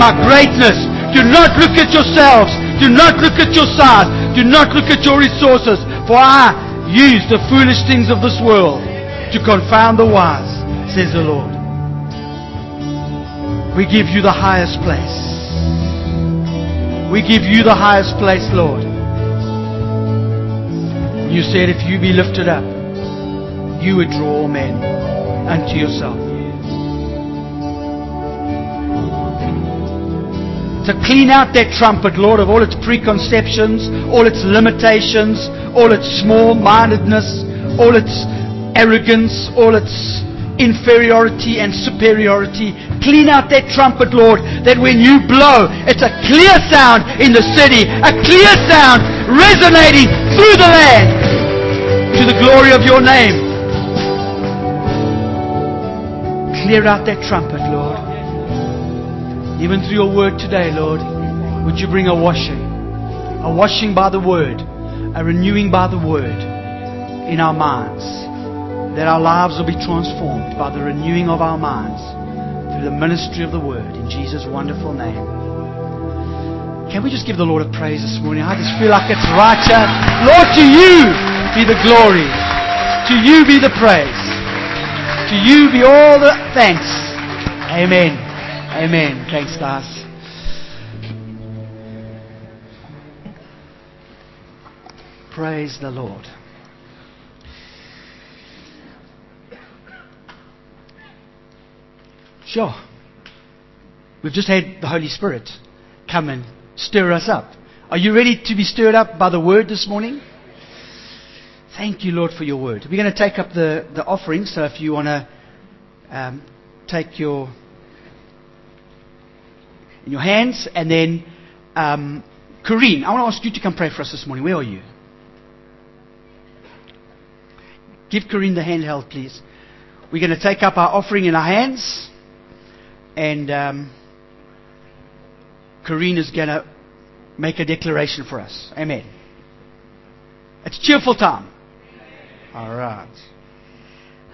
my greatness. Do not look at yourselves. Do not look at your size. Do not look at your resources. For I use the foolish things of this world to confound the wise, says the Lord. We give you the highest place. We give you the highest place, Lord. You said if you be lifted up, you would draw men unto yourself. To clean out that trumpet, Lord, of all its preconceptions, all its limitations, all its small mindedness, all its arrogance, all its inferiority and superiority. Clean out that trumpet, Lord, that when you blow, it's a clear sound in the city, a clear sound resonating through the land to the glory of your name. Clear out that trumpet, Lord. Even through your word today, Lord, would you bring a washing? A washing by the word, a renewing by the word in our minds. That our lives will be transformed by the renewing of our minds through the ministry of the word in Jesus' wonderful name. Can we just give the Lord a praise this morning? I just feel like it's right here. Lord, to you be the glory. To you be the praise. To you be all the thanks. Amen. Amen. Thanks, guys. Praise the Lord. Sure. We've just had the Holy Spirit come and stir us up. Are you ready to be stirred up by the word this morning? Thank you, Lord, for your word. We're going to take up the, the offering, so if you want to um, take your in your hands, and then um, Corrine, I want to ask you to come pray for us this morning. Where are you? Give Corrine the handheld, please. We're going to take up our offering in our hands, and um, Corrine is going to make a declaration for us. Amen. It's cheerful time. All right.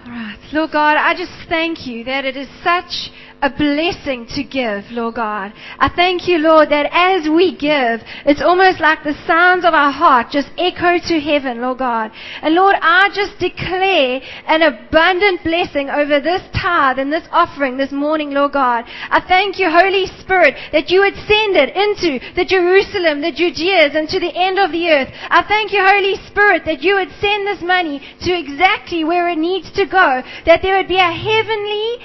All right. Lord God, I just thank you that it is such a blessing to give, Lord God. I thank you, Lord, that as we give, it's almost like the sounds of our heart just echo to heaven, Lord God. And Lord, I just declare an abundant blessing over this tithe and this offering this morning, Lord God. I thank you, Holy Spirit, that you would send it into the Jerusalem, the Judeas, and to the end of the earth. I thank you, Holy Spirit, that you would send this money to exactly where it needs to go. That there would be a heavenly,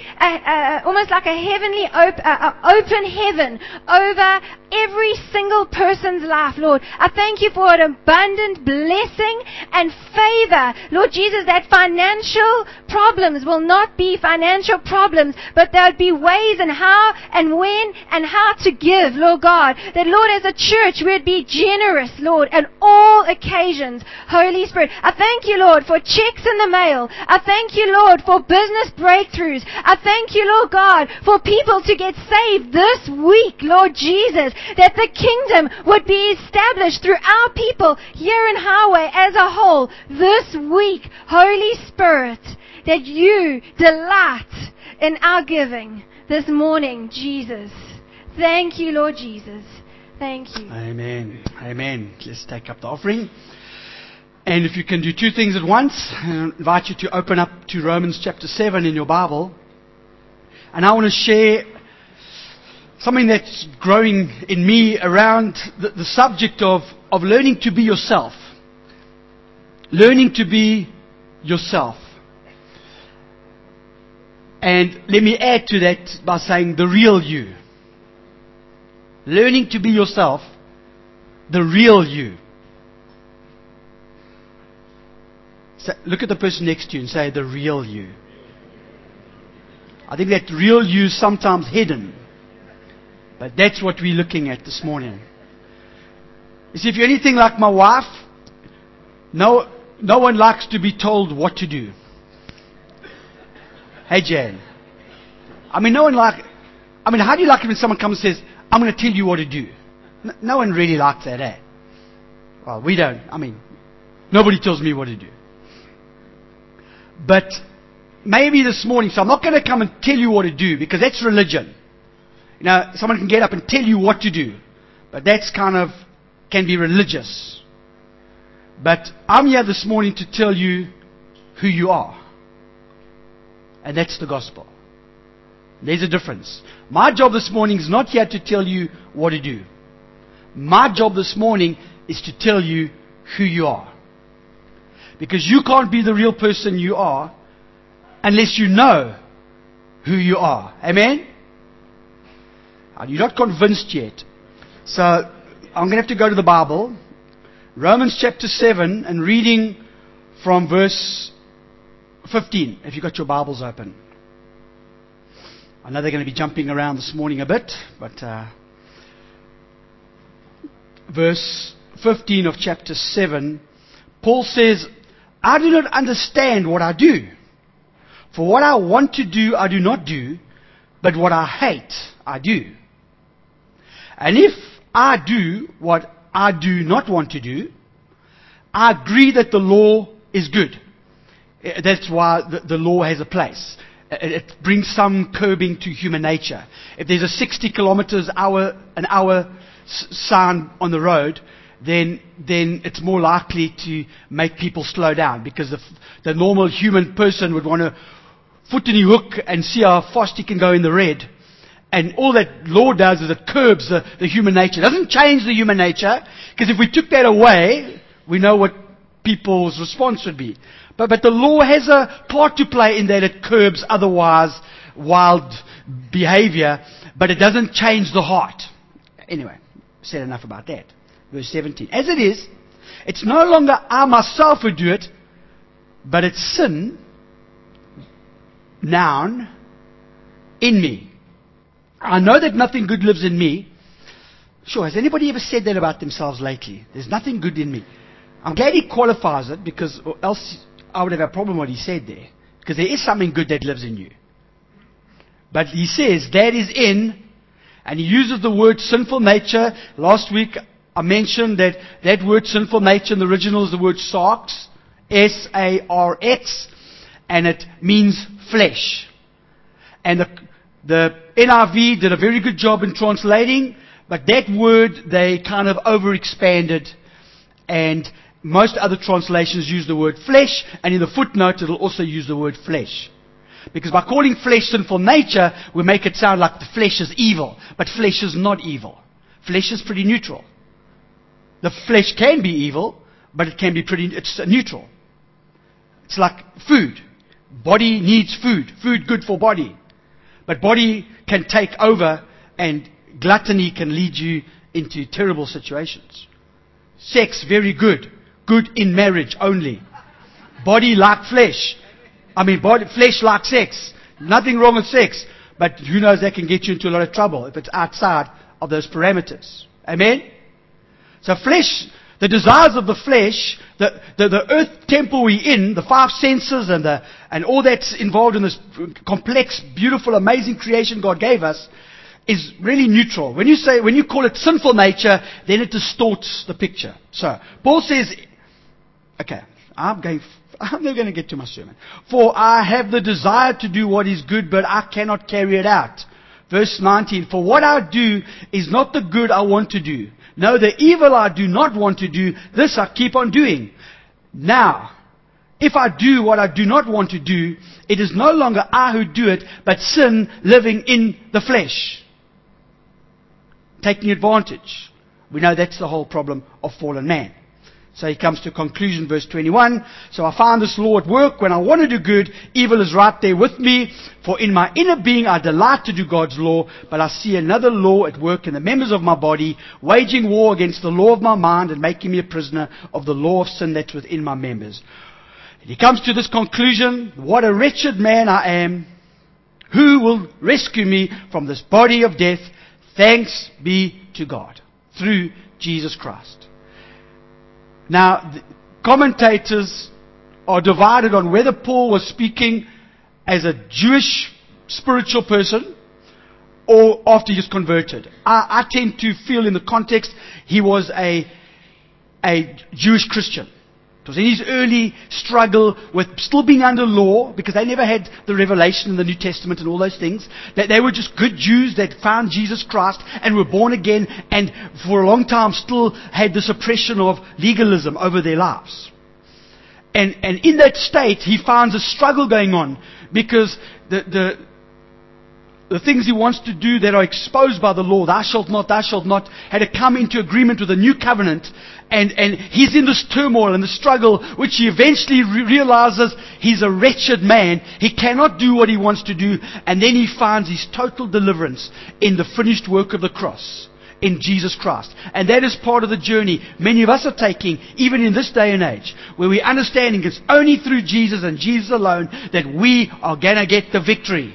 almost like like a heavenly op- uh, open heaven over every single person's life, Lord. I thank you for an abundant blessing and favor, Lord Jesus, that financial problems will not be financial problems, but there'll be ways and how and when and how to give, Lord God. That, Lord, as a church, we'd be generous, Lord, at all occasions. Holy Spirit, I thank you, Lord, for checks in the mail. I thank you, Lord, for business breakthroughs. I thank you, Lord God, for people to get saved this week, Lord Jesus, that the kingdom would be established through our people here in Highway as a whole this week. Holy Spirit, that you delight in our giving this morning, Jesus. Thank you, Lord Jesus. Thank you. Amen. Amen. Let's take up the offering. And if you can do two things at once, I invite you to open up to Romans chapter 7 in your Bible. And I want to share something that's growing in me around the, the subject of, of learning to be yourself. Learning to be yourself. And let me add to that by saying the real you. Learning to be yourself, the real you. So look at the person next to you and say, the real you. I think that real you is sometimes hidden. But that's what we're looking at this morning. You see, if you're anything like my wife, no, no one likes to be told what to do. Hey, Jan. I mean, no one like, I mean, how do you like it when someone comes and says, I'm going to tell you what to do? No, no one really likes that, eh? Well, we don't. I mean, nobody tells me what to do. But maybe this morning, so I'm not going to come and tell you what to do because that's religion. You know, someone can get up and tell you what to do, but that's kind of can be religious. But I'm here this morning to tell you who you are. And that's the gospel. There's a difference. My job this morning is not here to tell you what to do. My job this morning is to tell you who you are. Because you can't be the real person you are unless you know who you are. Amen? You're not convinced yet. So I'm going to have to go to the Bible. Romans chapter 7 and reading from verse 15, if you've got your Bibles open. I know they're going to be jumping around this morning a bit, but uh, verse 15 of chapter 7, Paul says, I do not understand what I do. For what I want to do, I do not do, but what I hate, I do. And if I do what I do not want to do, I agree that the law is good. Eh, that's why the, law has a place. It, eh, it brings some curbing to human nature. If there's a 60 kilometers hour, an hour sign on the road, then, then it's more likely to make people slow down because the, the normal human person would want to foot in the hook and see how fast he can go in the red. And all that law does is it curbs the, the human nature. It doesn't change the human nature because if we took that away, we know what people's response would be. But, but the law has a part to play in that it curbs otherwise wild behavior, but it doesn't change the heart. Anyway, said enough about that verse 17. As it is, it's no longer I myself who do it, but it's sin, noun, in me. I know that nothing good lives in me. Sure, has anybody ever said that about themselves lately? There's nothing good in me. I'm glad he qualifies it because else I would have a problem with what he said there. Because there is something good that lives in you. But he says that is in, and he uses the word sinful nature. Last week I mentioned that that word sinful nature in the original is the word sarx, S-A-R-X, and it means flesh. And the, the NIV did a very good job in translating, but that word they kind of overexpanded, and most other translations use the word flesh, and in the footnote it'll also use the word flesh. Because by calling flesh sinful nature, we make it sound like the flesh is evil. But flesh is not evil. Flesh is pretty neutral. The flesh can be evil, but it can be pretty, it's neutral. It's like food. Body needs food. Food good for body. But body can take over and gluttony can lead you into terrible situations. Sex, very good. Good in marriage only. Body like flesh. I mean, body, flesh like sex. Nothing wrong with sex. But who knows that can get you into a lot of trouble if it's outside of those parameters. Amen? So flesh, the desires of the flesh, the, the, the earth temple we're in, the five senses and, the, and all that's involved in this complex, beautiful, amazing creation God gave us, is really neutral. When you say, when you call it sinful nature, then it distorts the picture. So, Paul says, okay, I'm going, I'm never going to get to my sermon. For I have the desire to do what is good, but I cannot carry it out. Verse 19, for what I do is not the good I want to do. No, the evil I do not want to do, this I keep on doing. Now, if I do what I do not want to do, it is no longer I who do it, but sin living in the flesh. Taking advantage. We know that's the whole problem of fallen man. So he comes to conclusion, verse 21. So I found this law at work. When I want to do good, evil is right there with me. For in my inner being I delight to do God's law, but I see another law at work in the members of my body, waging war against the law of my mind and making me a prisoner of the law of sin that's within my members. And he comes to this conclusion, what a wretched man I am. Who will rescue me from this body of death? Thanks be to God through Jesus Christ. Now, commentators are divided on whether Paul was speaking as a Jewish spiritual person or after he was converted. I, I tend to feel in the context he was a, a Jewish Christian. It was in his early struggle with still being under law, because they never had the revelation in the New Testament and all those things. That they were just good Jews that found Jesus Christ and were born again and for a long time still had this oppression of legalism over their lives. And, and in that state, he finds a struggle going on because the, the, the things he wants to do that are exposed by the law, thou shalt not, thou shalt not, had to come into agreement with the new covenant. And, and he's in this turmoil and the struggle, which he eventually re- realizes he's a wretched man. He cannot do what he wants to do. And then he finds his total deliverance in the finished work of the cross in Jesus Christ. And that is part of the journey many of us are taking, even in this day and age, where we're understanding it's only through Jesus and Jesus alone that we are gonna get the victory.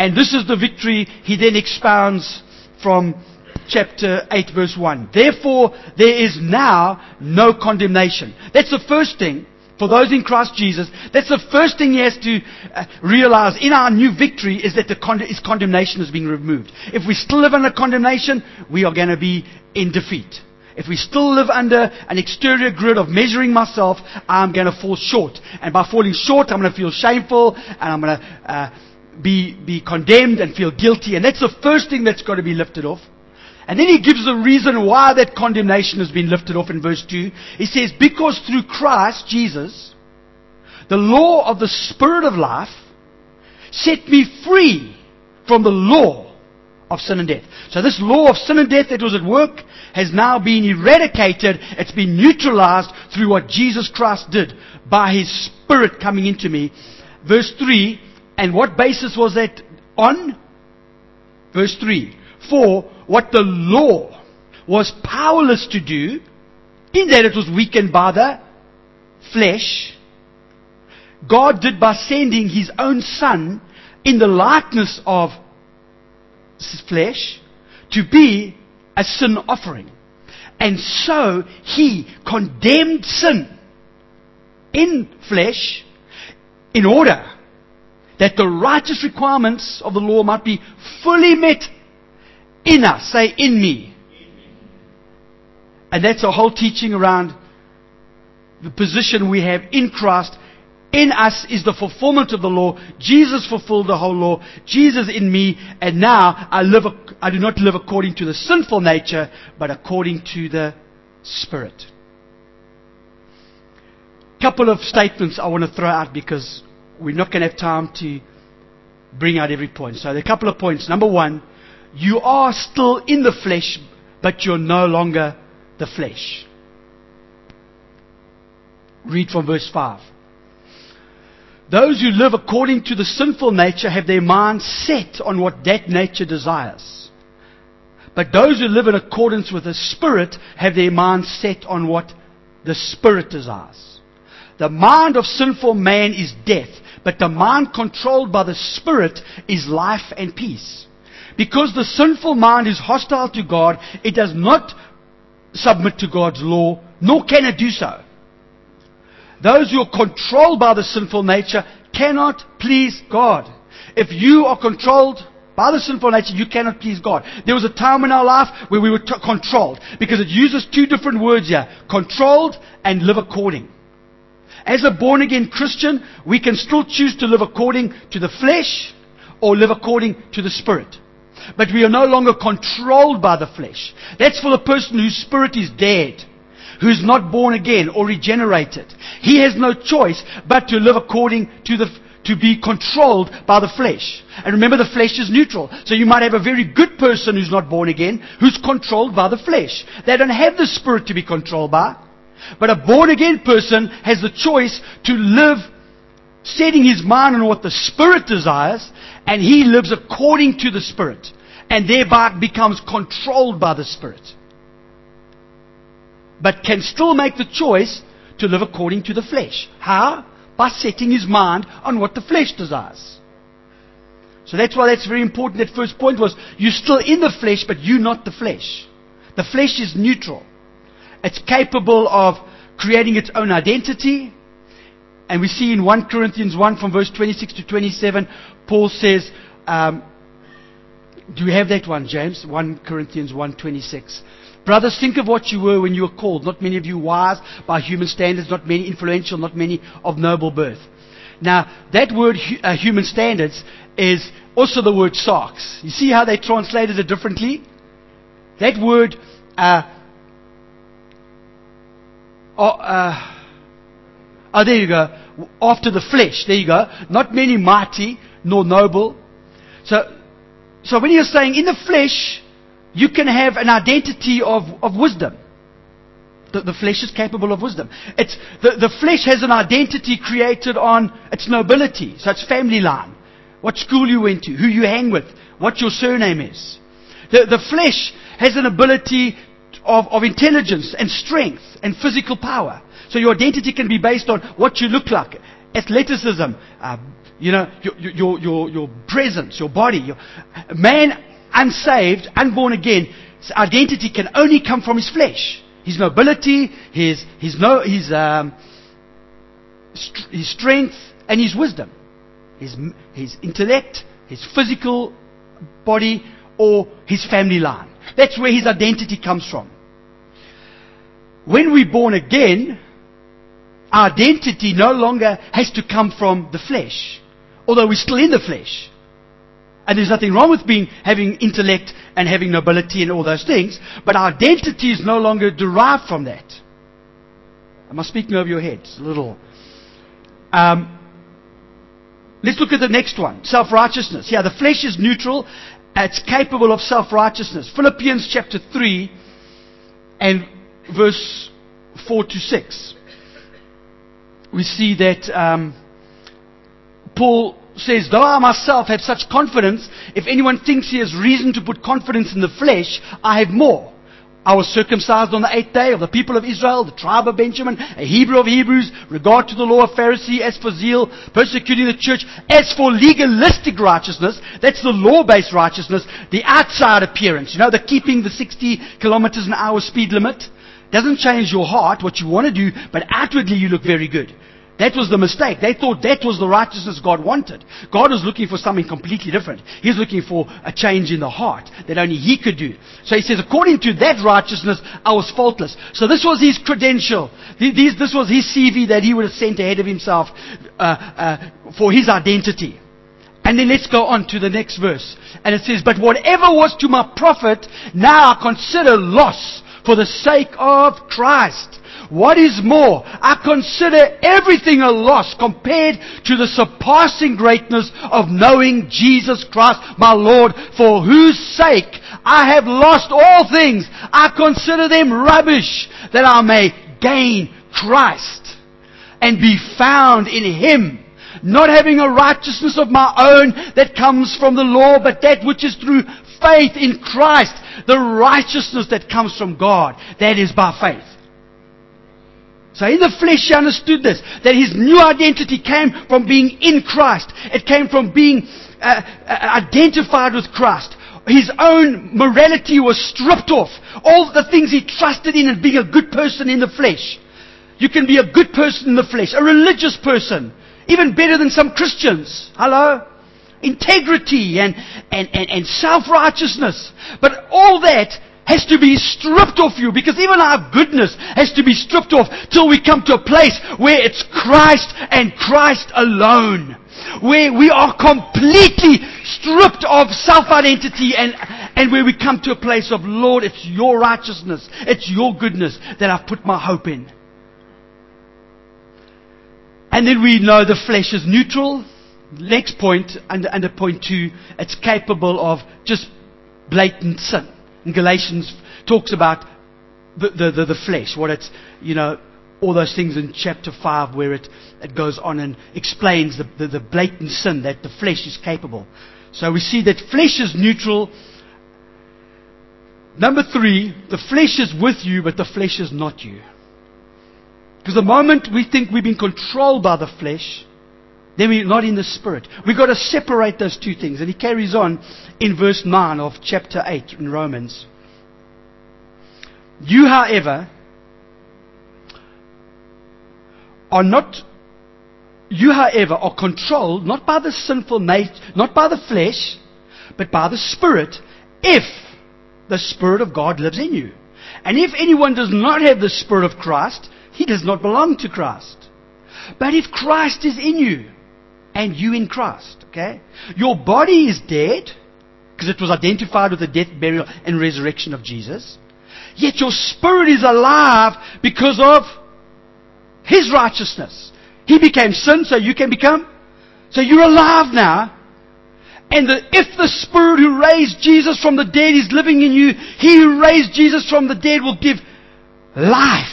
And this is the victory he then expounds from chapter 8 verse 1. Therefore, there is now no condemnation. That's the first thing for those in Christ Jesus. That's the first thing he has to uh, realize in our new victory is that the con- his condemnation is being removed. If we still live under condemnation, we are going to be in defeat. If we still live under an exterior grid of measuring myself, I'm going to fall short. And by falling short, I'm going to feel shameful and I'm going to uh, be, be condemned and feel guilty. And that's the first thing that's got to be lifted off. And then he gives the reason why that condemnation has been lifted off in verse 2. He says, Because through Christ Jesus, the law of the Spirit of life set me free from the law of sin and death. So this law of sin and death that was at work has now been eradicated. It's been neutralized through what Jesus Christ did by His Spirit coming into me. Verse 3, and what basis was that on? Verse 3. For what the law was powerless to do, in that it was weakened by the flesh, God did by sending His own Son in the likeness of flesh to be a sin offering. And so He condemned sin in flesh in order that the righteous requirements of the law might be fully met in us. Say, in me. And that's a whole teaching around the position we have in Christ. In us is the fulfillment of the law. Jesus fulfilled the whole law. Jesus in me. And now I live, I do not live according to the sinful nature, but according to the Spirit. Couple of statements I want to throw out because we're not going to have time to bring out every point. So there are a couple of points. Number one, you are still in the flesh, but you're no longer the flesh. Read from verse 5. Those who live according to the sinful nature have their mind set on what that nature desires. But those who live in accordance with the Spirit have their mind set on what the Spirit desires. The mind of sinful man is death, but the mind controlled by the Spirit is life and peace. Because the sinful mind is hostile to God, it does not submit to God's law, nor can it do so. Those who are controlled by the sinful nature cannot please God. If you are controlled by the sinful nature, you cannot please God. There was a time in our life where we were t- controlled, because it uses two different words here controlled and live according. As a born again Christian, we can still choose to live according to the flesh or live according to the spirit. But we are no longer controlled by the flesh. That's for the person whose spirit is dead, who's not born again or regenerated. He has no choice but to live according to the to be controlled by the flesh. And remember the flesh is neutral. So you might have a very good person who's not born again, who's controlled by the flesh. They don't have the spirit to be controlled by. But a born again person has the choice to live setting his mind on what the Spirit desires, and he lives according to the Spirit, and thereby becomes controlled by the Spirit. But can still make the choice to live according to the flesh. How? By setting his mind on what the flesh desires. So that's why that's very important. That first point was, you're still in the flesh, but you're not the flesh. The flesh is neutral. It's capable of creating its own identity, and we see in 1 Corinthians 1 from verse 26 to 27, Paul says, um, do we have that one, James? 1 Corinthians 1.26. Brothers, think of what you were when you were called. Not many of you wise by human standards, not many influential, not many of noble birth. Now, that word uh, human standards is also the word sarx. You see how they translated it differently? That word, uh, oh, uh, oh, there you go. After the flesh, there you go. Not many mighty nor noble. So, so when you're saying in the flesh, you can have an identity of, of wisdom. The, the flesh is capable of wisdom. It's, the, the flesh has an identity created on its nobility. So it's family line. What school you went to, who you hang with, what your surname is. The, the flesh has an ability of, of intelligence and strength and physical power. So your identity can be based on what you look like, athleticism, uh, you know, your, your, your, your presence, your body. Your, man unsaved, unborn again, identity can only come from his flesh. His nobility, his, his, no, his, um, st- his strength, and his wisdom. His, his intellect, his physical body, or his family line. That's where his identity comes from. When we're born again, our identity no longer has to come from the flesh, although we're still in the flesh. And there's nothing wrong with being, having intellect and having nobility and all those things, but our identity is no longer derived from that. Am I speaking over your heads a little? Um, let's look at the next one self-righteousness. Yeah, the flesh is neutral. It's capable of self-righteousness. Philippians chapter 3 and verse 4 to 6. We see that um, Paul says, Though I myself have such confidence, if anyone thinks he has reason to put confidence in the flesh, I have more. I was circumcised on the eighth day of the people of Israel, the tribe of Benjamin, a Hebrew of Hebrews, regard to the law of Pharisee, as for zeal, persecuting the church, as for legalistic righteousness, that's the law-based righteousness, the outside appearance, you know, the keeping the 60 kilometers an hour speed limit, doesn't change your heart, what you want to do, but outwardly you look very good. That was the mistake. They thought that was the righteousness God wanted. God was looking for something completely different. He's looking for a change in the heart that only He could do. So He says, according to that righteousness, I was faultless. So this was His credential. This was His CV that He would have sent ahead of Himself uh, uh, for His identity. And then let's go on to the next verse. And it says, But whatever was to my profit, now I consider loss for the sake of Christ. What is more, I consider everything a loss compared to the surpassing greatness of knowing Jesus Christ, my Lord, for whose sake I have lost all things. I consider them rubbish that I may gain Christ and be found in Him not having a righteousness of my own that comes from the law, but that which is through faith in Christ, the righteousness that comes from God, that is by faith. So in the flesh he understood this, that his new identity came from being in Christ. It came from being uh, uh, identified with Christ. His own morality was stripped off. All the things he trusted in and being a good person in the flesh. You can be a good person in the flesh, a religious person, even better than some Christians. Hello? Integrity and, and, and, and self-righteousness. But all that has to be stripped off you because even our goodness has to be stripped off till we come to a place where it's Christ and Christ alone. Where we are completely stripped of self-identity and, and where we come to a place of, Lord, it's your righteousness, it's your goodness that I've put my hope in. And then we know the flesh is neutral. Next point, under, under point two, it's capable of just blatant sin. Galatians talks about the, the, the, the flesh, what it's, you know, all those things in chapter 5 where it, it goes on and explains the, the, the blatant sin that the flesh is capable. So we see that flesh is neutral. Number three, the flesh is with you, but the flesh is not you. Because the moment we think we've been controlled by the flesh, then we're not in the spirit. We've got to separate those two things. And he carries on in verse 9 of chapter 8 in Romans. You, however, are not, you, however, are controlled not by the sinful nature, not by the flesh, but by the Spirit, if the Spirit of God lives in you. And if anyone does not have the Spirit of Christ, he does not belong to Christ. But if Christ is in you, and you in Christ, okay? Your body is dead, because it was identified with the death, burial, and resurrection of Jesus. Yet your spirit is alive because of His righteousness. He became sin so you can become. So you're alive now. And the, if the Spirit who raised Jesus from the dead is living in you, He who raised Jesus from the dead will give life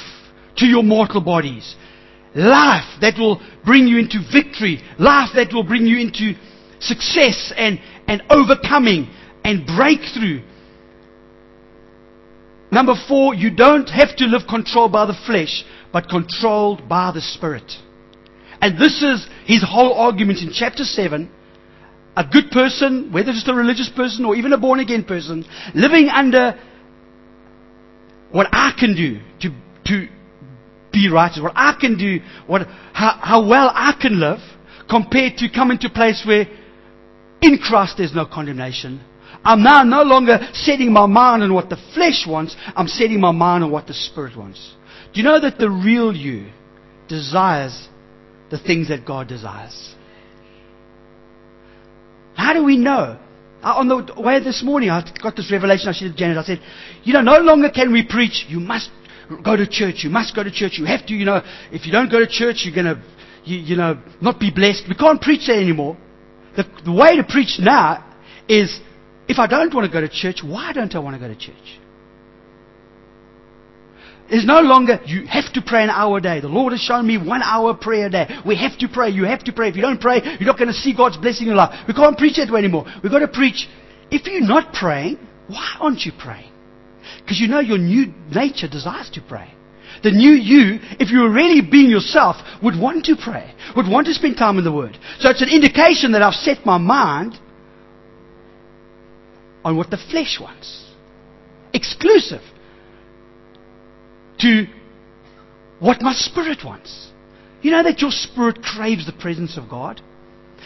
to your mortal bodies. Life that will bring you into victory. Life that will bring you into success and, and overcoming and breakthrough. Number four, you don't have to live controlled by the flesh, but controlled by the Spirit. And this is his whole argument in chapter 7. A good person, whether it's a religious person or even a born again person, living under what I can do to, to be righteous, what I can do, what, how, how well I can live, compared to coming to a place where in Christ there's no condemnation. I'm now no longer setting my mind on what the flesh wants, I'm setting my mind on what the Spirit wants. Do you know that the real you desires the things that God desires. How do we know? On the way this morning, I got this revelation. I said to Janet, I said, you know, no longer can we preach, you must go to church, you must go to church, you have to, you know, if you don't go to church, you're going to, you, you, know, not be blessed. We can't preach that anymore. The, the way to preach now is, if I don't want to go to church, why don't I want to go to church? It's no longer, you have to pray an hour a day. The Lord has shown me one hour prayer a day. We have to pray. You have to pray. If you don't pray, you're not going to see God's blessing in your life. We can't preach that way anymore. We've got to preach. If you're not praying, why aren't you praying? Because you know your new nature desires to pray. The new you, if you were really being yourself, would want to pray, would want to spend time in the Word. So it's an indication that I've set my mind on what the flesh wants. Exclusive to what my spirit wants. You know that your spirit craves the presence of God?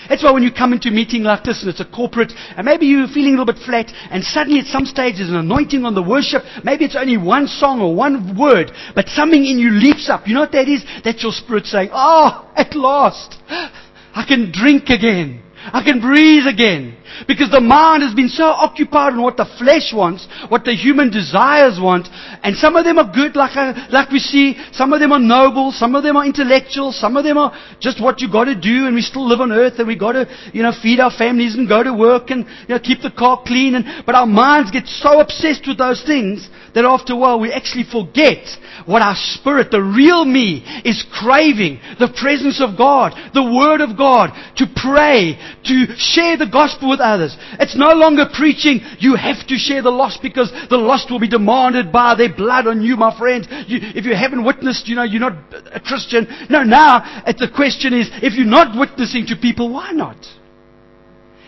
That's why when you come into a meeting like this and it's a corporate, and maybe you're feeling a little bit flat, and suddenly at some stage there's an anointing on the worship. Maybe it's only one song or one word, but something in you leaps up. You know what that is? That's your spirit saying, Oh, at last, I can drink again. I can breathe again. Because the mind has been so occupied on what the flesh wants, what the human desires want, and some of them are good, like, uh, like we see. Some of them are noble. Some of them are intellectual. Some of them are just what you got to do, and we still live on earth, and we got to, you know, feed our families and go to work and you know, keep the car clean. And, but our minds get so obsessed with those things that after a while we actually forget what our spirit, the real me, is craving. The presence of God, the Word of God, to pray, to share the gospel with others. It's no longer preaching, you have to share the lost because the lost will be demanded by their blood on you, my friend. You, if you haven't witnessed, you know, you're not a Christian. No, now, the question is, if you're not witnessing to people, why not?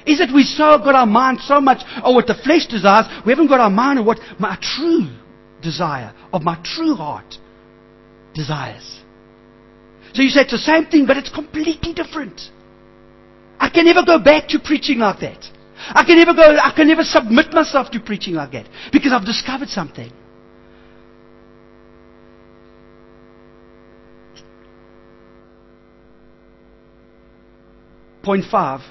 Is it we so got our mind so much on what the flesh desires, we haven't got our mind on what my true desire, of my true heart desires. So you say it's the same thing, but it's completely different. I can never go back to preaching like that. I can never go, I can never submit myself to preaching like that because I've discovered something. Point five.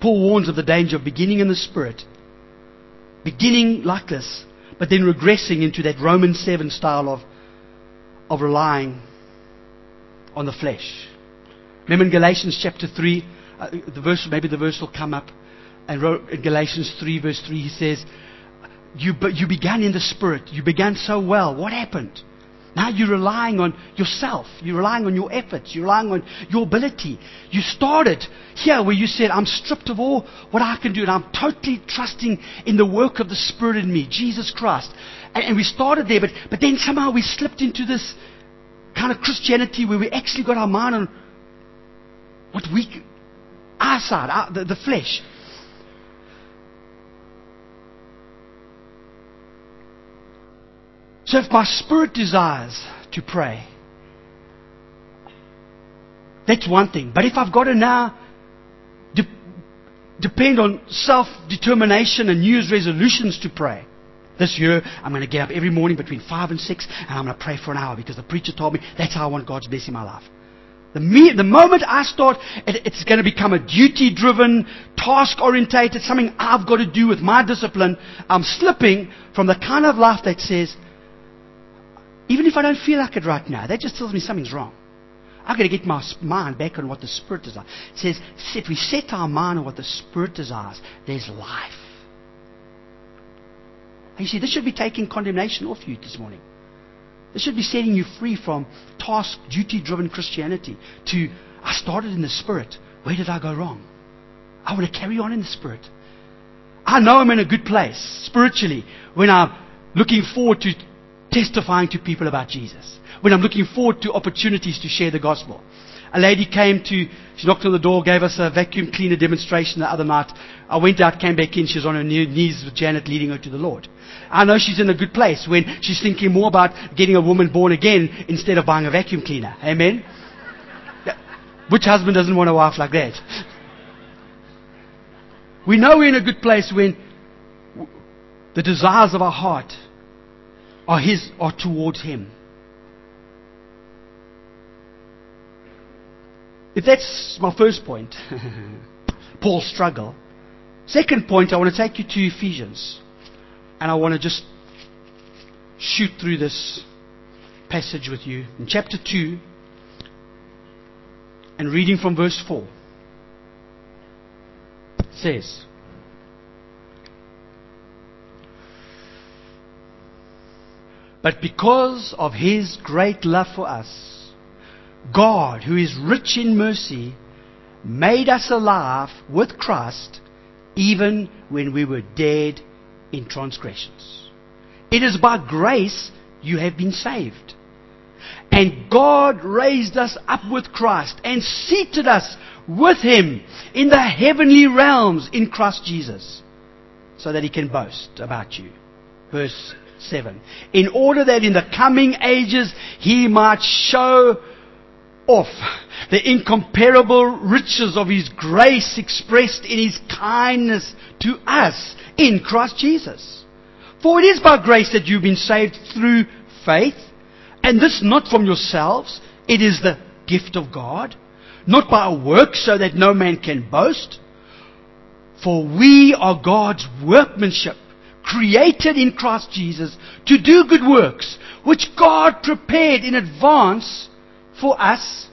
Paul warns of the danger of beginning in the spirit, beginning like this, but then regressing into that Roman 7 style of, of relying on the flesh. Remember in Galatians chapter 3, uh, Uh, the verse, maybe the verse will come up, and in Galatians 3 verse 3 he says, you, you began in the Spirit. You began so well. What happened? Now you're relying on yourself. You're relying on your efforts. You're relying on your ability. You started here where you said, I'm stripped of all what I can do and I'm totally trusting in the work of the Spirit in me, Jesus Christ. And, and we started there, but, but then somehow we slipped into this kind of Christianity where we actually got our mind on what we, our side, our, the, the flesh. So if my spirit desires to pray, that's one thing. But if I've got to now de- depend on self determination and New Year's resolutions to pray, this year, I'm going to get up every morning between 5 and 6 and I'm going to pray for an hour because the preacher told me that's how I want God's blessing in my life. The, me, the moment I start, it, it's going to become a duty driven, task orientated, something I've got to do with my discipline. I'm slipping from the kind of life that says, even if I don't feel like it right now, that just tells me something's wrong. I've got to get my mind back on what the Spirit desires. It says, if we set our mind on what the Spirit desires, there's life. And you see, this should be taking condemnation off you this morning. This should be setting you free from task, duty driven Christianity to, I started in the Spirit. Where did I go wrong? I want to carry on in the Spirit. I know I'm in a good place spiritually when I'm looking forward to testifying to people about Jesus. When I'm looking forward to opportunities to share the gospel. A lady came to, she knocked on the door, gave us a vacuum cleaner demonstration the other night. I went out, came back in, she was on her knees with Janet leading her to the Lord. I know she's in a good place when she's thinking more about getting a woman born again instead of buying a vacuum cleaner. Amen? Which husband doesn't want a wife like that? We know we're in a good place when the desires of our heart are his are towards him. If that's my first point, Paul's struggle. Second point, I want to take you to Ephesians. And I want to just shoot through this passage with you. In chapter 2, and reading from verse 4, it says, But because of his great love for us, God, who is rich in mercy, made us alive with Christ even when we were dead in transgressions. It is by grace you have been saved. And God raised us up with Christ and seated us with Him in the heavenly realms in Christ Jesus so that He can boast about you. Verse 7. In order that in the coming ages He might show off the incomparable riches of His grace expressed in His kindness to us in Christ Jesus. For it is by grace that you've been saved through faith, and this not from yourselves, it is the gift of God, not by a work so that no man can boast. For we are God's workmanship, created in Christ Jesus to do good works, which God prepared in advance for us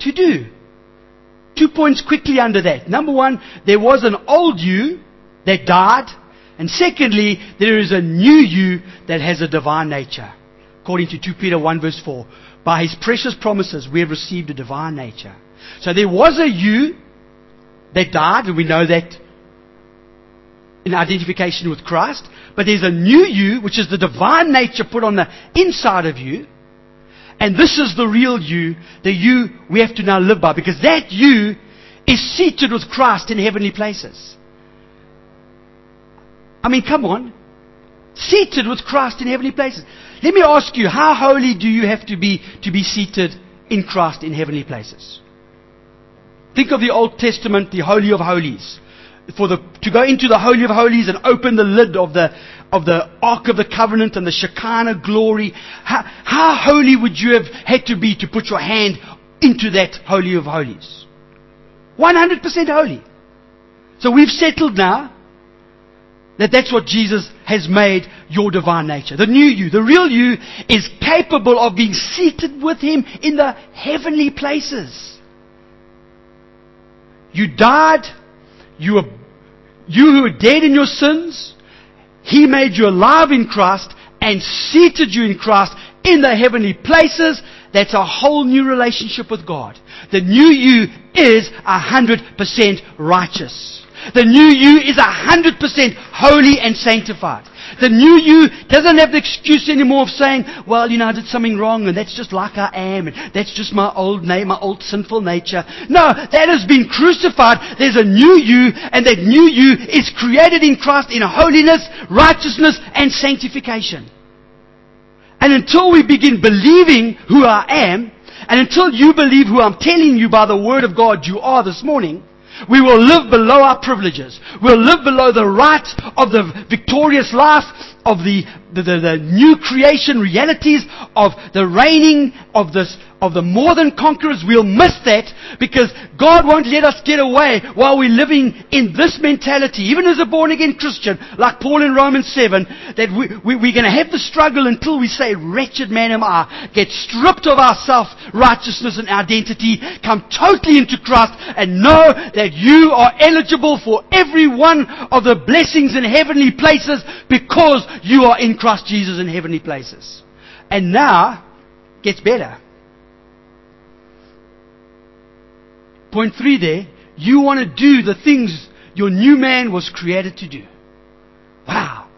to do. Two points quickly under that. Number one, there was an old you that died. And secondly, there is a new you that has a divine nature. According to 2 Peter 1 verse 4. By his precious promises, we have received a divine nature. So there was a you that died, and we know that in identification with Christ. But there's a new you, which is the divine nature put on the inside of you. And this is the real you, the you we have to now live by, because that you is seated with Christ in heavenly places. I mean, come on. Seated with Christ in heavenly places. Let me ask you, how holy do you have to be to be seated in Christ in heavenly places? Think of the Old Testament, the Holy of Holies. For the, to go into the Holy of Holies and open the lid of the, of the Ark of the Covenant and the Shekinah glory, how, how holy would you have had to be to put your hand into that Holy of Holies? 100% holy. So we've settled now that that's what Jesus has made your divine nature. The new you, the real you, is capable of being seated with Him in the heavenly places. You died, you were, you who were dead in your sins, He made you alive in Christ and seated you in Christ in the heavenly places. That's a whole new relationship with God. The new you is a hundred percent righteous. The new you is a hundred percent holy and sanctified. The new you doesn't have the excuse anymore of saying, well, you know, I did something wrong and that's just like I am and that's just my old name, my old sinful nature. No, that has been crucified. There's a new you and that new you is created in Christ in holiness, righteousness and sanctification. And until we begin believing who I am, and until you believe who I'm telling you by the word of God you are this morning, We will live below our privileges. We'll live below the right of the victorious life, of the, the, the, the new creation realities, of the reigning of this, of the more than conquerors. We'll miss that because God won't let us get away while we're living in this mentality, even as a born again Christian, like Paul in Romans 7, that we, we, we're going to have the struggle until we say, wretched man am I, get stripped of our self-righteousness and identity, come totally into Christ, and know that you are eligible for every one of the blessings in heavenly places because you are in Christ Jesus in heavenly places. And now, gets better. Point three there, you want to do the things your new man was created to do. Wow.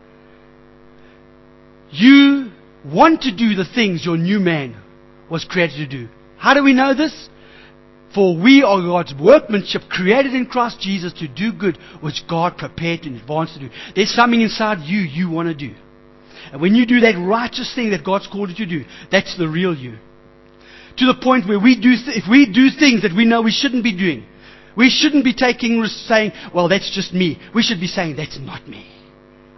You want to do the things your new man was created to do. How do we know this? For we are God's workmanship created in Christ Jesus to do good, which God prepared in advance to do. There's something inside you you want to do. And when you do that righteous thing that God's called you to do, that's the real you. To the point where we do, if we do things that we know we shouldn't be doing, we shouldn't be taking, risks saying, well, that's just me. We should be saying, that's not me.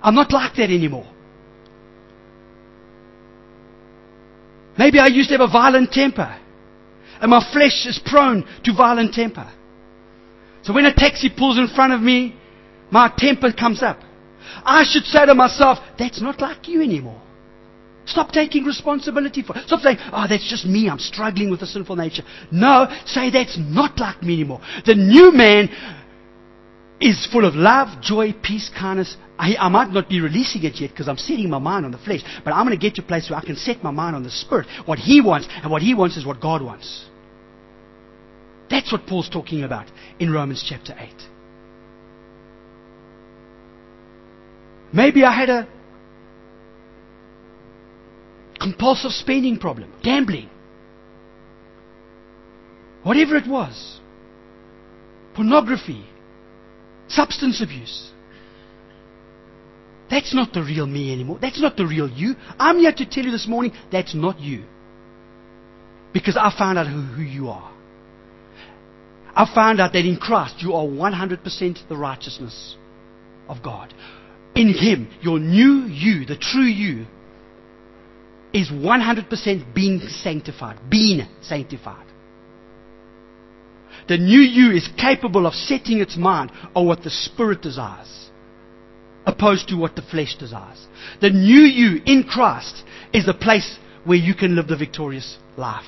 I'm not like that anymore. Maybe I used to have a violent temper. And my flesh is prone to violent temper. So when a taxi pulls in front of me, my temper comes up. I should say to myself, that's not like you anymore. Stop taking responsibility for it. Stop saying, oh, that's just me. I'm struggling with a sinful nature. No, say that's not like me anymore. The new man is full of love, joy, peace, kindness. I, I might not be releasing it yet because I'm setting my mind on the flesh, but I'm going to get to a place where I can set my mind on the Spirit. What He wants, and what He wants is what God wants. That's what Paul's talking about in Romans chapter 8. Maybe I had a compulsive spending problem, gambling, whatever it was, pornography, substance abuse. That's not the real me anymore. That's not the real you. I'm here to tell you this morning that's not you. Because I found out who, who you are. I found out that in Christ you are 100% the righteousness of God. In Him, your new you, the true you, is 100% being sanctified. Being sanctified. The new you is capable of setting its mind on what the Spirit desires, opposed to what the flesh desires. The new you in Christ is the place where you can live the victorious life.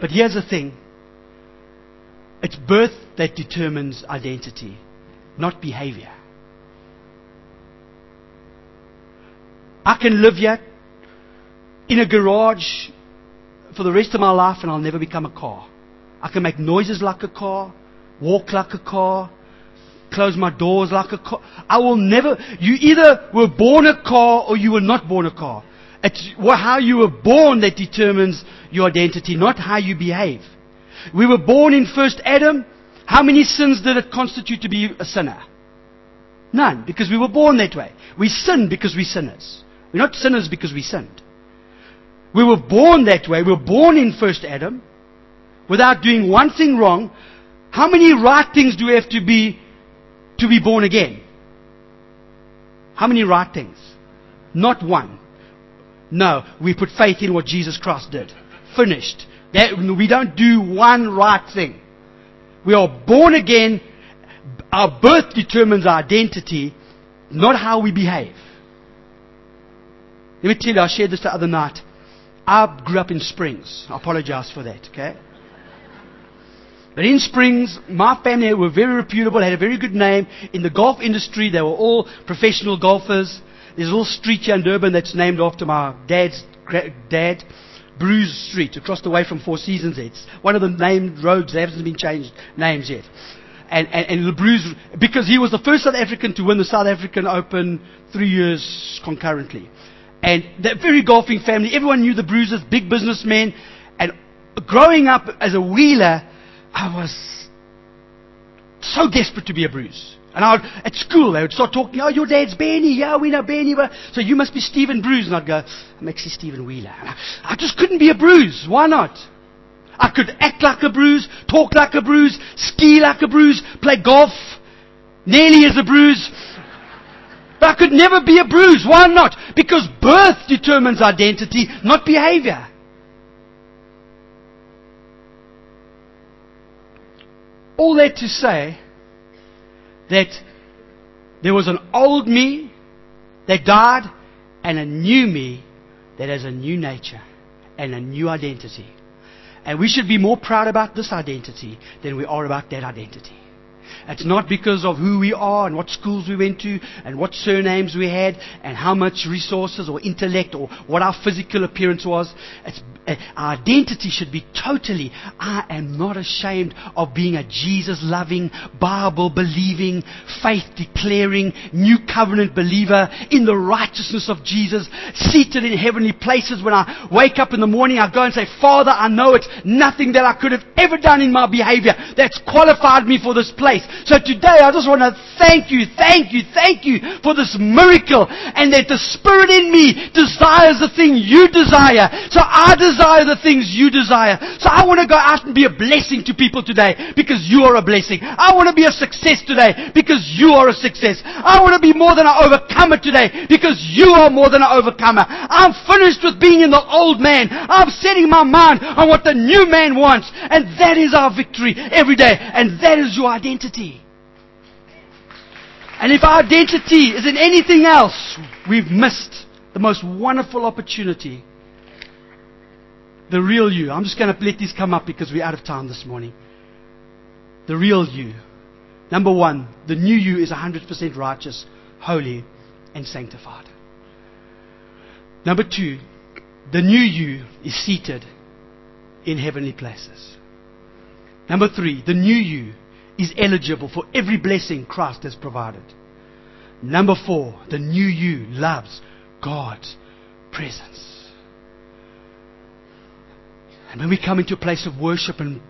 But here's the thing it's birth that determines identity, not behavior. I can live yet in a garage for the rest of my life and I'll never become a car. I can make noises like a car, walk like a car, close my doors like a car. I will never, you either were born a car or you were not born a car. It's how you were born that determines your identity, not how you behave. We were born in first Adam. How many sins did it constitute to be a sinner? None, because we were born that way. We sin because we're sinners. We're not sinners because we sinned. We were born that way. We were born in first Adam without doing one thing wrong. How many right things do we have to be to be born again? How many right things? Not one. No, we put faith in what Jesus Christ did. Finished. That, we don't do one right thing. We are born again. Our birth determines our identity, not how we behave. Let me tell you, I shared this the other night. I grew up in Springs. I apologize for that, okay? But in Springs, my family were very reputable, had a very good name. In the golf industry, they were all professional golfers. There's a little street here in Durban that's named after my dad's dad. Brews Street, across the way from Four Seasons. It's one of the named roads. There hasn't been changed names yet. And, and, and Brews, because he was the first South African to win the South African Open three years concurrently. And that very golfing family, everyone knew the Brewses, big businessmen. And growing up as a wheeler, I was so desperate to be a Brews. And I would, at school, they would start talking, oh, your dad's Benny. Yeah, we know Benny. So you must be Stephen Brews. And I'd go, I'm actually Stephen Wheeler. I just couldn't be a Brews. Why not? I could act like a Brews, talk like a Brews, ski like a Brews, play golf nearly as a Brews. But I could never be a Brews. Why not? Because birth determines identity, not behavior. All that to say that there was an old me that died and a new me that has a new nature and a new identity. And we should be more proud about this identity than we are about that identity. It's not because of who we are and what schools we went to and what surnames we had and how much resources or intellect or what our physical appearance was. It's, uh, our identity should be totally, I am not ashamed of being a Jesus loving, Bible believing, faith declaring, new covenant believer in the righteousness of Jesus, seated in heavenly places. When I wake up in the morning, I go and say, Father, I know it's nothing that I could have ever done in my behavior that's qualified me for this place. So today I just want to thank you, thank you, thank you for this miracle and that the Spirit in me desires the thing you desire. So I desire the things you desire. So I want to go out and be a blessing to people today because you are a blessing. I want to be a success today because you are a success. I want to be more than an overcomer today because you are more than an overcomer. I'm finished with being in the old man. I'm setting my mind on what the new man wants and that is our victory every day and that is your identity. And if our identity is in anything else, we've missed the most wonderful opportunity. The real you. I'm just going to let these come up because we're out of time this morning. The real you. Number one, the new you is 100% righteous, holy, and sanctified. Number two, the new you is seated in heavenly places. Number three, the new you is eligible for every blessing Christ has provided. Number four, the new you loves God's presence. And when we come into a place of worship and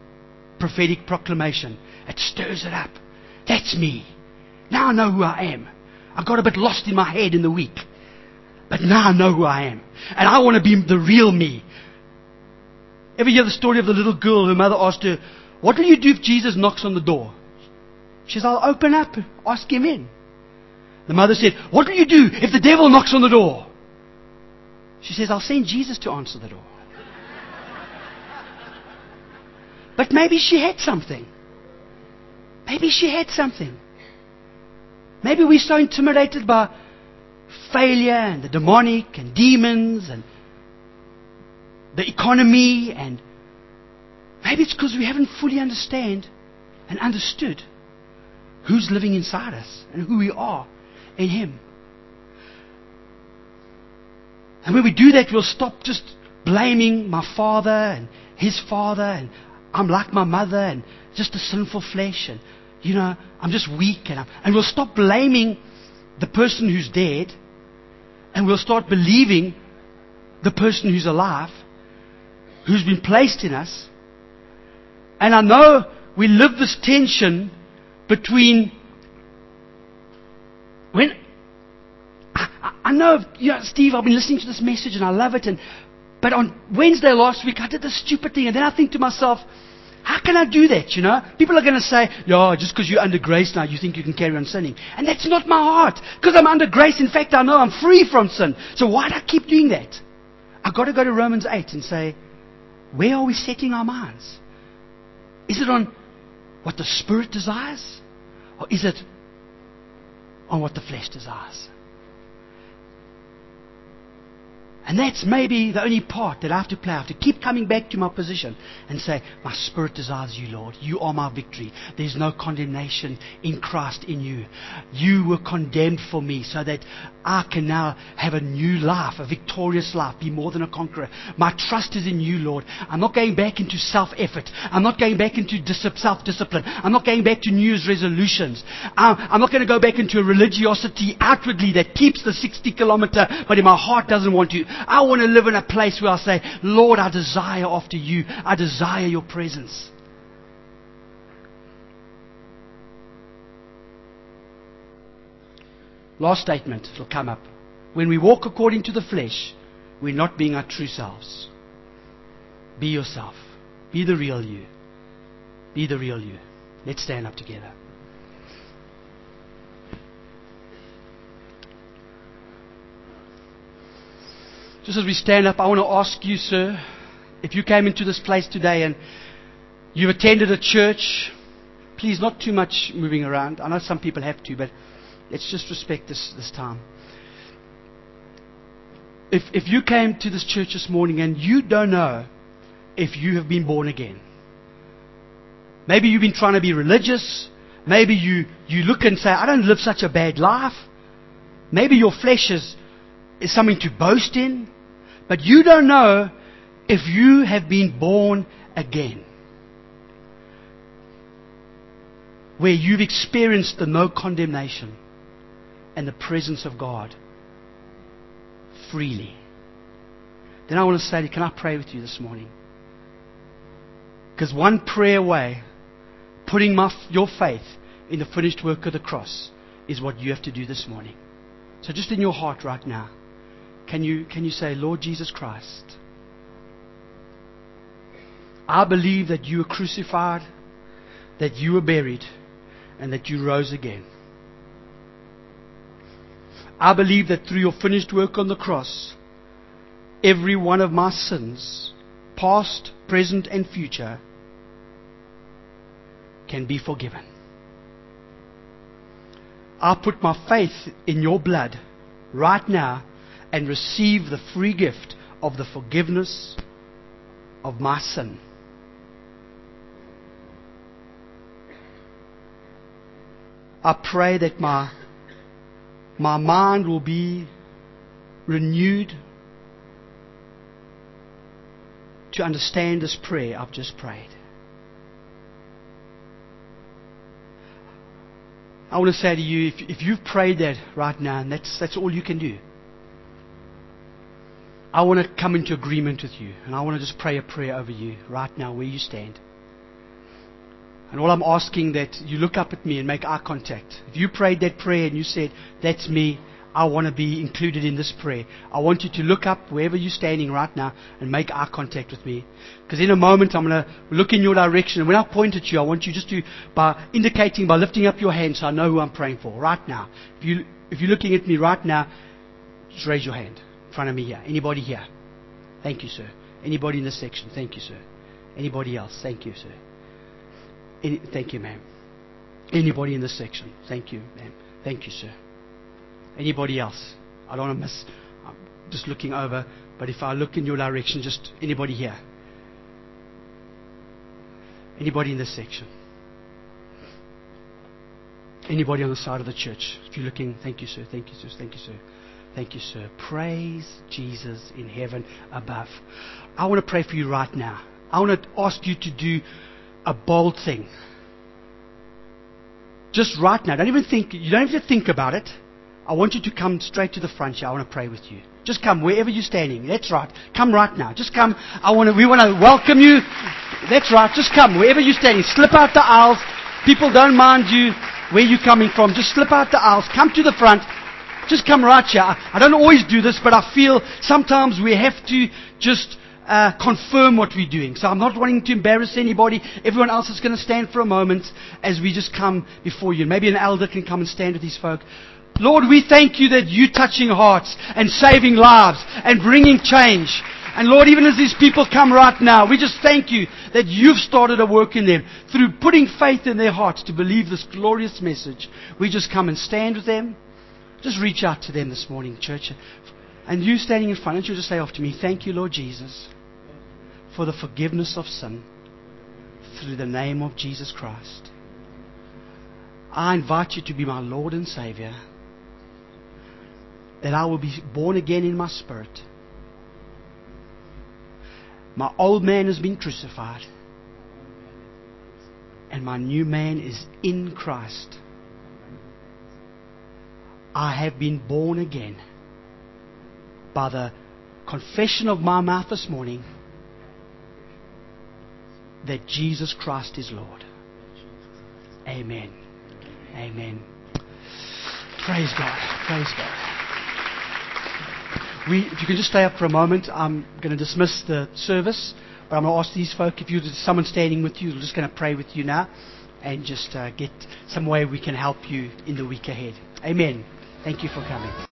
prophetic proclamation, it stirs it up. That's me. Now I know who I am. I got a bit lost in my head in the week. But now I know who I am. And I want to be the real me. Ever hear the story of the little girl? Her mother asked her, What will you do if Jesus knocks on the door? She says, I'll open up, ask him in. The mother said, What will you do if the devil knocks on the door? She says, I'll send Jesus to answer the door. but maybe she had something. Maybe she had something. Maybe we're so intimidated by failure and the demonic and demons and the economy and maybe it's because we haven't fully understand and understood who's living inside us and who we are in Him. And when we do that, we'll stop just blaming my father and his father and I'm like my mother and just a sinful flesh and, you know, I'm just weak and, I'm, and we'll stop blaming the person who's dead and we'll start believing the person who's alive, who's been placed in us. And I know we live this tension between when I, I know, you know, Steve, I've been listening to this message and I love it. And but on Wednesday last week, I did this stupid thing, and then I think to myself, how can I do that? You know, people are going to say, "Yeah, just because you're under grace now, you think you can carry on sinning," and that's not my heart. Because I'm under grace. In fact, I know I'm free from sin. So why do I keep doing that? I've got to go to Romans 8 and say, where are we setting our minds? Is it on what the Spirit desires? Or is it on what the flesh desires? And that's maybe the only part that I have to play. I have to keep coming back to my position and say, My spirit desires you, Lord. You are my victory. There's no condemnation in Christ in you. You were condemned for me so that I can now have a new life, a victorious life, be more than a conqueror. My trust is in you, Lord. I'm not going back into self effort. I'm not going back into self discipline. I'm not going back to New Year's resolutions. I'm not going to go back into a religiosity outwardly that keeps the 60 kilometer, but in my heart doesn't want to. I want to live in a place where I say, Lord, I desire after you. I desire your presence. Last statement will come up. When we walk according to the flesh, we're not being our true selves. Be yourself. Be the real you. Be the real you. Let's stand up together. Just as we stand up, I want to ask you, sir, if you came into this place today and you've attended a church, please not too much moving around. I know some people have to, but let's just respect this, this time. If, if you came to this church this morning and you don't know if you have been born again, maybe you've been trying to be religious, maybe you, you look and say, I don't live such a bad life. Maybe your flesh is, is something to boast in. But you don't know if you have been born again. Where you've experienced the no condemnation and the presence of God freely. Then I want to say can I pray with you this morning? Because one prayer away, putting my, your faith in the finished work of the cross, is what you have to do this morning. So just in your heart right now, can you, can you say, Lord Jesus Christ, I believe that you were crucified, that you were buried, and that you rose again. I believe that through your finished work on the cross, every one of my sins, past, present, and future, can be forgiven. I put my faith in your blood right now and receive the free gift of the forgiveness of my sin. I pray that my, my mind will be renewed to understand this prayer I've just prayed. I want to say to you, if, if you've prayed that right now, and that's, that's all you can do, I want to come into agreement with you, and I want to just pray a prayer over you right now where you stand. And all I'm asking that you look up at me and make eye contact. If you prayed that prayer and you said, That's me, I want to be included in this prayer. I want you to look up wherever you're standing right now and make eye contact with me. Because in a moment I'm going to look in your direction. And when I point at you, I want you just to, by indicating, by lifting up your hand so I know who I'm praying for right now. If, you, if you're looking at me right now, just raise your hand front of me here. Anybody here? Thank you, sir. Anybody in this section? Thank you, sir. Anybody else? Thank you, sir. Any, thank you, ma'am. Anybody in this section? Thank you, ma'am. Thank you, sir. Anybody else? I don't want to miss. I'm just looking over, but if I look in your direction, just anybody here? Anybody in this section? Anybody on the side of the church? If you're looking, thank you, sir. Thank you, sir. Thank you, sir. Thank you, sir. Praise Jesus in heaven above. I want to pray for you right now. I want to ask you to do a bold thing. Just right now. Don't even think, you don't have to think about it. I want you to come straight to the front here. I want to pray with you. Just come wherever you're standing. That's right. Come right now. Just come. I want to, we want to welcome you. That's right. Just come wherever you're standing. Slip out the aisles. People don't mind you where you're coming from. Just slip out the aisles. Come to the front. Just come right here. I, I don't always do this, but I feel sometimes we have to just uh, confirm what we're doing. So I'm not wanting to embarrass anybody. Everyone else is going to stand for a moment as we just come before you. Maybe an elder can come and stand with these folk. Lord, we thank you that you're touching hearts and saving lives and bringing change. And Lord, even as these people come right now, we just thank you that you've started a work in them through putting faith in their hearts to believe this glorious message. We just come and stand with them. Just reach out to them this morning, church. And you standing in front, you just say after me, Thank you, Lord Jesus for the forgiveness of sin through the name of Jesus Christ. I invite you to be my Lord and Savior, that I will be born again in my spirit. My old man has been crucified, and my new man is in Christ. I have been born again by the confession of my mouth this morning that Jesus Christ is Lord. Amen. Amen. Praise God. Praise God. We, if you can just stay up for a moment, I'm going to dismiss the service. But I'm going to ask these folk, if you there's someone standing with you, we're just going to pray with you now and just uh, get some way we can help you in the week ahead. Amen. Thank you for coming.